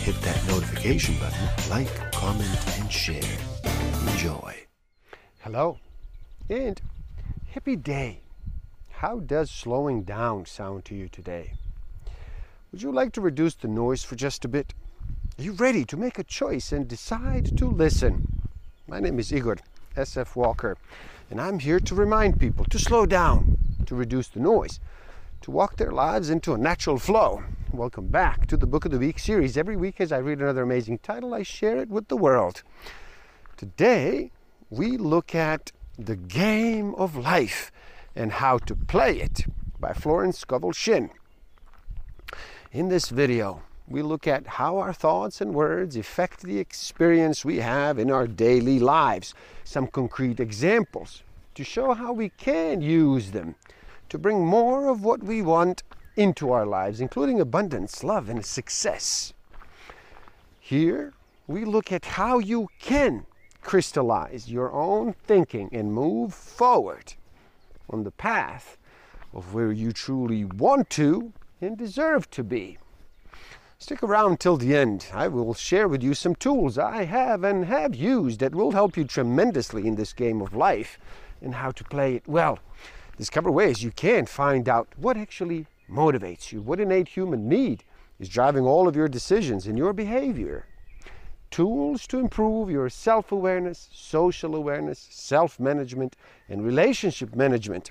hit that notification button, like, comment, and share. Enjoy. Hello and happy day. How does slowing down sound to you today? Would you like to reduce the noise for just a bit? Are you ready to make a choice and decide to listen? My name is Igor SF Walker, and I'm here to remind people to slow down, to reduce the noise, to walk their lives into a natural flow. Welcome back to the Book of the Week series. Every week, as I read another amazing title, I share it with the world. Today, we look at The Game of Life and How to Play It by Florence Scovel Shinn. In this video, we look at how our thoughts and words affect the experience we have in our daily lives. Some concrete examples to show how we can use them to bring more of what we want into our lives, including abundance, love, and success. Here, we look at how you can crystallize your own thinking and move forward on the path of where you truly want to and deserve to be. Stick around till the end. I will share with you some tools I have and have used that will help you tremendously in this game of life and how to play it well. Discover ways you can find out what actually motivates you, what innate human need is driving all of your decisions and your behavior tools to improve your self awareness, social awareness, self management, and relationship management.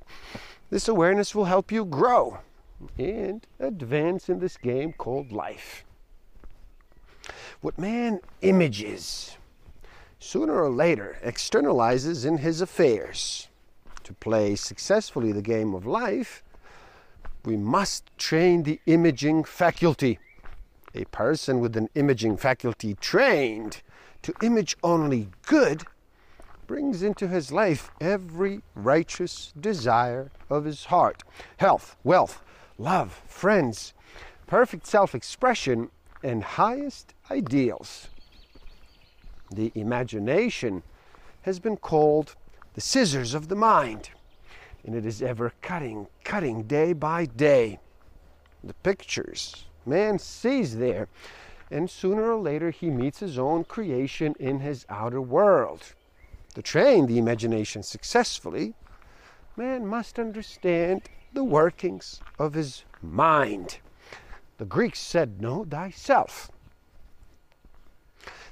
This awareness will help you grow and advance in this game called life. What man images, sooner or later, externalizes in his affairs. To play successfully the game of life, we must train the imaging faculty a person with an imaging faculty trained to image only good brings into his life every righteous desire of his heart health, wealth, love, friends, perfect self expression, and highest ideals. The imagination has been called the scissors of the mind, and it is ever cutting, cutting day by day. The pictures man sees there. And sooner or later, he meets his own creation in his outer world. To train the imagination successfully, man must understand the workings of his mind. The Greeks said, Know thyself.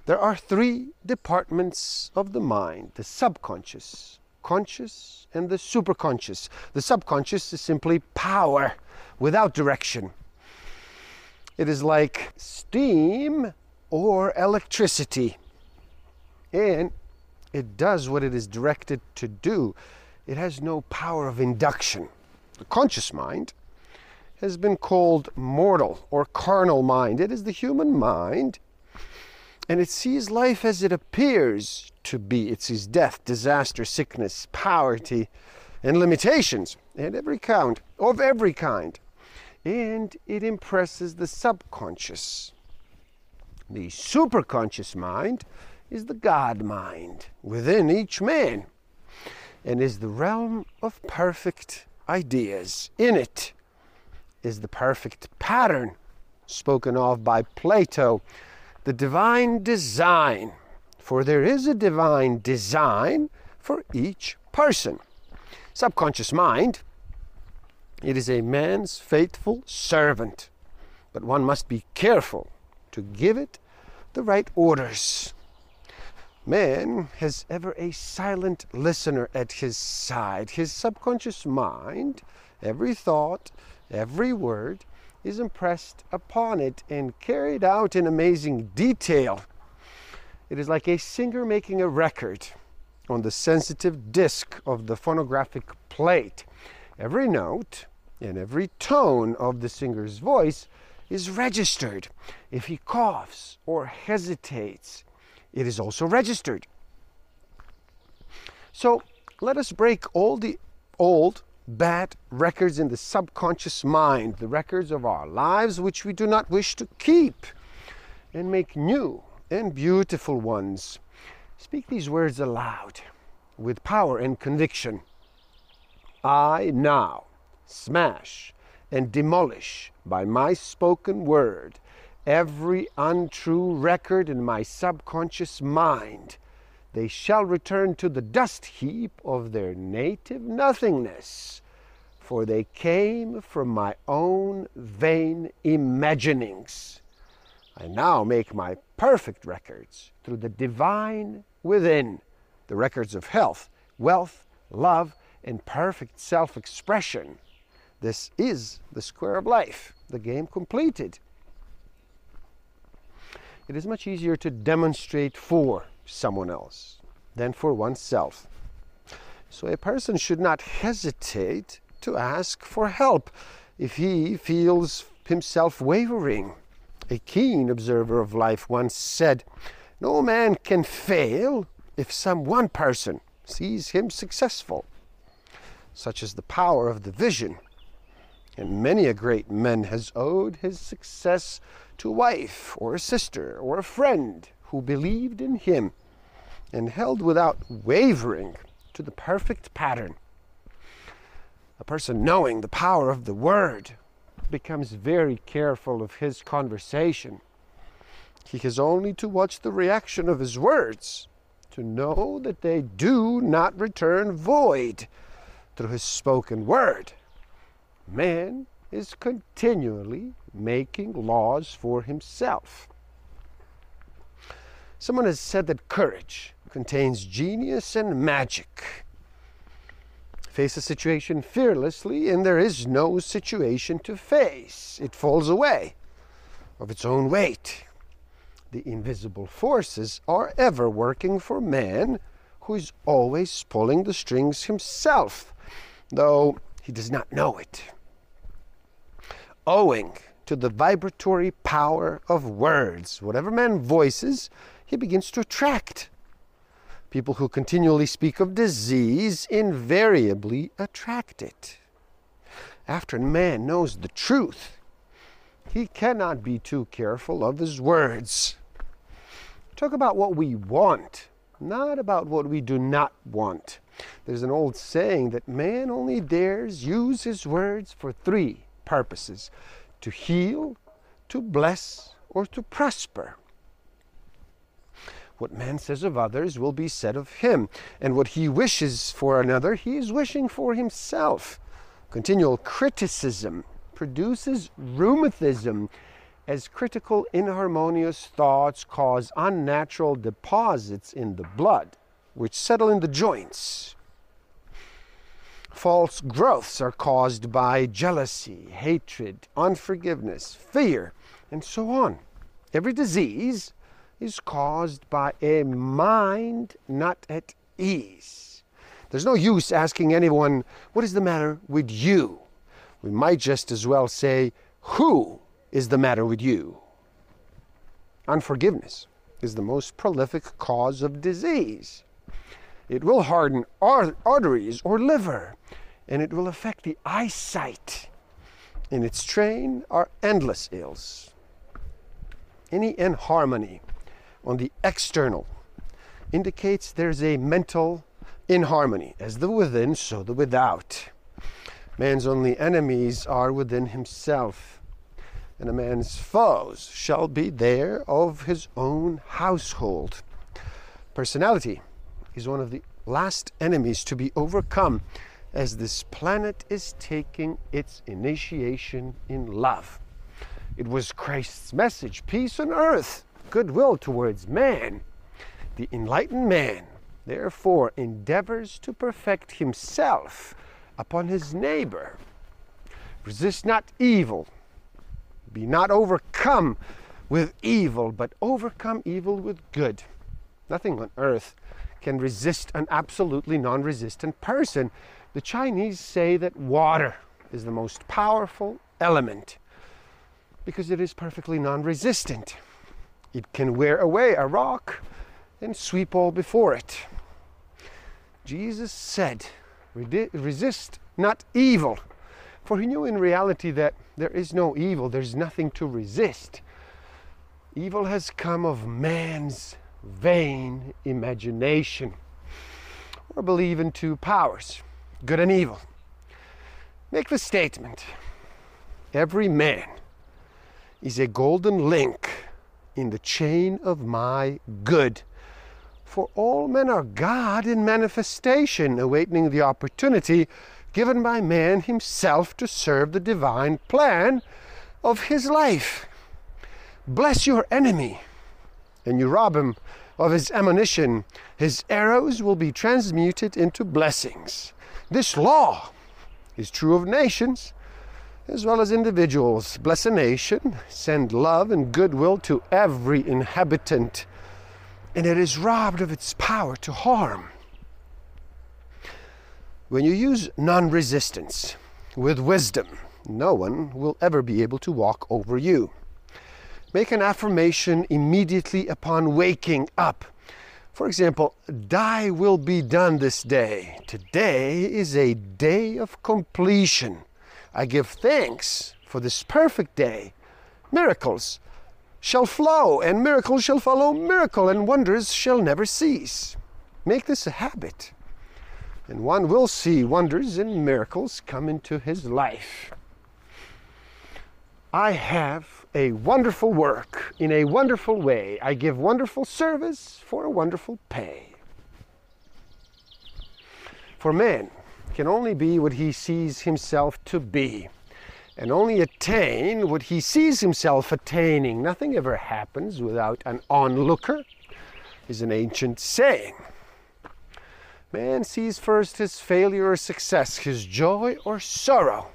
There are three departments of the mind the subconscious, conscious, and the superconscious. The subconscious is simply power without direction. It is like steam or electricity. And it does what it is directed to do. It has no power of induction. The conscious mind has been called mortal or carnal mind. It is the human mind, and it sees life as it appears to be. It sees death, disaster, sickness, poverty, and limitations, and every kind of every kind and it impresses the subconscious. The superconscious mind is the God mind within each man and is the realm of perfect ideas. In it is the perfect pattern spoken of by Plato, the divine design. For there is a divine design for each person. Subconscious mind it is a man's faithful servant, but one must be careful to give it the right orders. Man has ever a silent listener at his side. His subconscious mind, every thought, every word, is impressed upon it and carried out in amazing detail. It is like a singer making a record on the sensitive disc of the phonographic plate. Every note and every tone of the singer's voice is registered. If he coughs or hesitates, it is also registered. So let us break all the old bad records in the subconscious mind, the records of our lives which we do not wish to keep, and make new and beautiful ones. Speak these words aloud with power and conviction. I now smash and demolish by my spoken word every untrue record in my subconscious mind. They shall return to the dust heap of their native nothingness, for they came from my own vain imaginings. I now make my perfect records through the divine within, the records of health, wealth, love, and perfect self expression. This is the square of life, the game completed. It is much easier to demonstrate for someone else than for oneself. So a person should not hesitate to ask for help if he feels himself wavering. A keen observer of life once said, No man can fail if some one person sees him successful. Such is the power of the vision. And many a great man has owed his success to a wife or a sister or a friend who believed in him and held without wavering to the perfect pattern. A person knowing the power of the word becomes very careful of his conversation. He has only to watch the reaction of his words to know that they do not return void through his spoken word. Man is continually making laws for himself. Someone has said that courage contains genius and magic. Face a situation fearlessly, and there is no situation to face. It falls away of its own weight. The invisible forces are ever working for man who is always pulling the strings himself, though he does not know it. Owing to the vibratory power of words, whatever man voices, he begins to attract. People who continually speak of disease invariably attract it. After a man knows the truth, he cannot be too careful of his words. Talk about what we want, not about what we do not want. There's an old saying that man only dares use his words for three purposes to heal, to bless, or to prosper. What man says of others will be said of him, and what he wishes for another, he is wishing for himself. Continual criticism produces rheumatism, as critical, inharmonious thoughts cause unnatural deposits in the blood, which settle in the joints. False growths are caused by jealousy, hatred, unforgiveness, fear, and so on. Every disease is caused by a mind not at ease. There's no use asking anyone, What is the matter with you? We might just as well say, Who is the matter with you? Unforgiveness is the most prolific cause of disease. It will harden arteries or liver, and it will affect the eyesight. In its train are endless ills. Any inharmony on the external indicates there's a mental inharmony, as the within, so the without. Man's only enemies are within himself, and a man's foes shall be there of his own household. Personality is one of the last enemies to be overcome as this planet is taking its initiation in love. It was Christ's message peace on earth goodwill towards man, the enlightened man, therefore, endeavors to perfect himself upon his neighbor. Resist not evil. Be not overcome with evil, but overcome evil with good. Nothing on earth can resist an absolutely non resistant person. The Chinese say that water is the most powerful element because it is perfectly non resistant. It can wear away a rock and sweep all before it. Jesus said, Resist not evil. For he knew in reality that there is no evil, there's nothing to resist. Evil has come of man's vain imagination. Or believe in two powers, good and evil. Make the statement every man is a golden link in the chain of my good. For all men are God in manifestation, awaiting the opportunity given by man himself to serve the divine plan of his life. Bless your enemy, and you rob him of his ammunition. His arrows will be transmuted into blessings. This law is true of nations as well as individuals. Bless a nation, send love and goodwill to every inhabitant, and it is robbed of its power to harm. When you use non resistance with wisdom, no one will ever be able to walk over you. Make an affirmation immediately upon waking up. For example, Thy will be done this day. Today is a day of completion. I give thanks for this perfect day. Miracles shall flow, and miracles shall follow miracle, and wonders shall never cease. Make this a habit, and one will see wonders and miracles come into his life. I have a wonderful work in a wonderful way. I give wonderful service for a wonderful pay. For man, can only be what he sees himself to be, and only attain what he sees himself attaining. Nothing ever happens without an onlooker, is an ancient saying. Man sees first his failure or success, his joy or sorrow,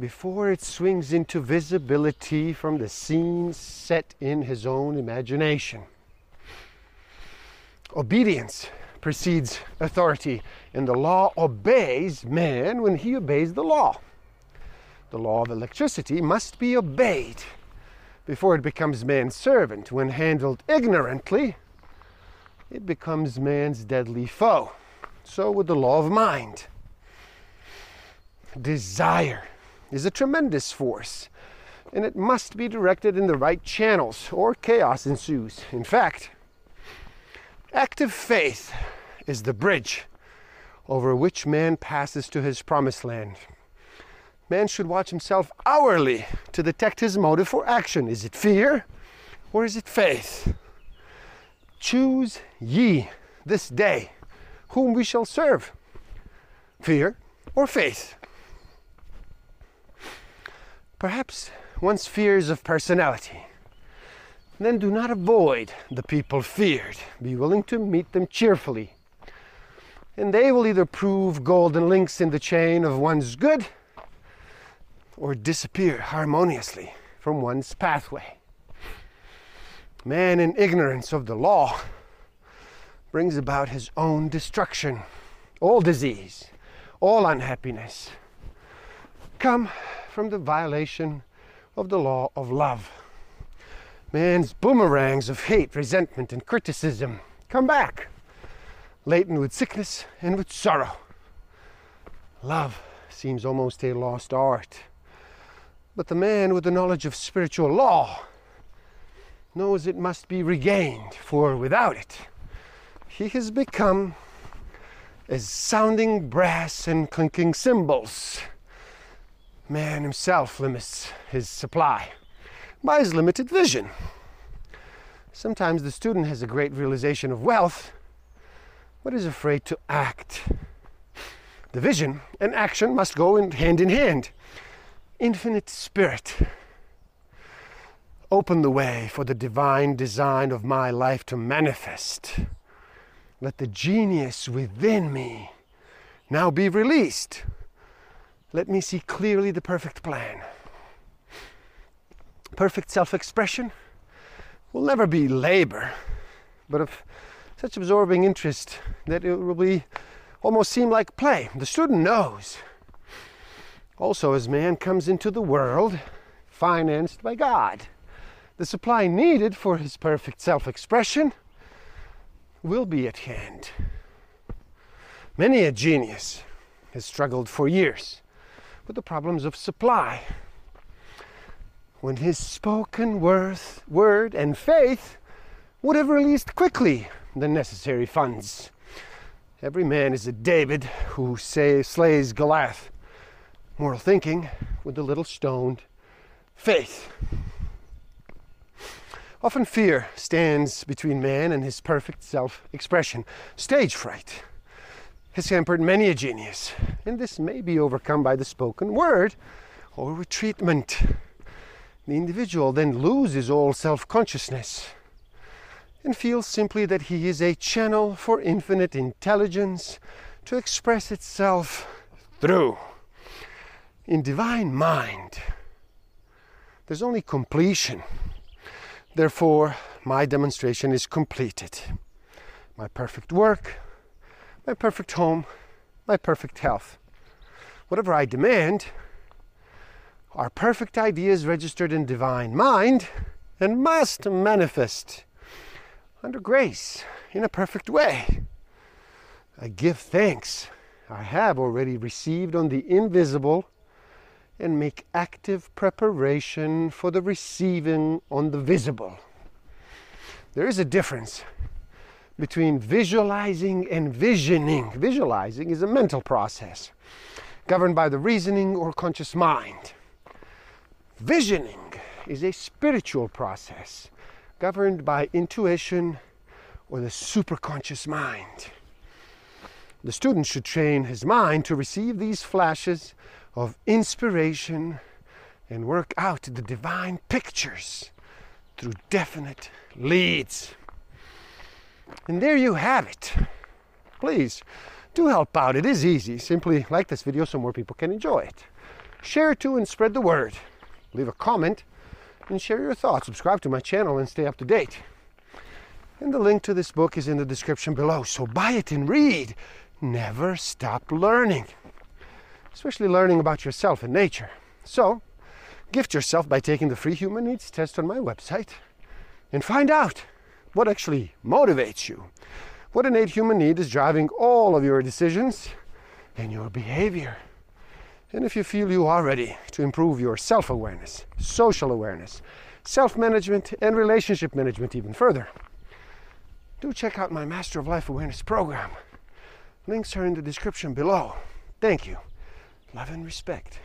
before it swings into visibility from the scene set in his own imagination. Obedience precedes authority, and the law obeys man when he obeys the law. The law of electricity must be obeyed before it becomes man's servant. When handled ignorantly, it becomes man's deadly foe. So with the law of mind. Desire is a tremendous force, and it must be directed in the right channels, or chaos ensues. In fact, active faith is the bridge over which man passes to his promised land. Man should watch himself hourly to detect his motive for action. Is it fear or is it faith? Choose ye this day whom we shall serve fear or faith. Perhaps one's fears of personality. Then do not avoid the people feared. Be willing to meet them cheerfully and they will either prove golden links in the chain of one's good or disappear harmoniously from one's pathway. Man in ignorance of the law brings about his own destruction. All disease, all unhappiness come from the violation of the law of love. Man's boomerangs of hate, resentment, and criticism come back laden with sickness and with sorrow. Love seems almost a lost art. But the man with the knowledge of spiritual law knows it must be regained, for without it, he has become as sounding brass and clinking cymbals. Man himself limits his supply by his limited vision. Sometimes the student has a great realization of wealth but is afraid to act. The vision and action must go in hand in hand. Infinite Spirit, open the way for the divine design of my life to manifest. Let the genius within me now be released. Let me see clearly the perfect plan. Perfect self expression will never be labor, but if such absorbing interest that it will be almost seem like play. The student knows. Also, as man comes into the world, financed by God. The supply needed for his perfect self expression will be at hand. Many a genius has struggled for years with the problems of supply. When his spoken worth, word and faith would have released quickly the necessary funds. Every man is a David who say, slays Goliath. Moral thinking with a little stoned faith. Often fear stands between man and his perfect self expression. Stage fright has hampered many a genius, and this may be overcome by the spoken word or retreatment. The individual then loses all self consciousness and feels simply that he is a channel for infinite intelligence to express itself through. In divine mind, there's only completion. Therefore, my demonstration is completed. My perfect work, my perfect home, my perfect health. Whatever I demand are perfect ideas registered in divine mind and must manifest under grace in a perfect way. I give thanks I have already received on the invisible and make active preparation for the receiving on the visible. There is a difference between visualizing and visioning. Visualizing is a mental process governed by the reasoning or conscious mind. Visioning is a spiritual process governed by intuition or the superconscious mind. The student should train his mind to receive these flashes of inspiration and work out the divine pictures through definite leads. And there you have it. Please do help out. It is easy. Simply like this video so more people can enjoy it. Share it too and spread the word. Leave a comment and share your thoughts. Subscribe to my channel and stay up to date. And the link to this book is in the description below. So buy it and read. Never stop learning, especially learning about yourself and nature. So, gift yourself by taking the free human needs test on my website and find out what actually motivates you. What innate human need is driving all of your decisions and your behavior. And if you feel you are ready to improve your self awareness, social awareness, self management, and relationship management even further, do check out my Master of Life Awareness program. Links are in the description below. Thank you. Love and respect.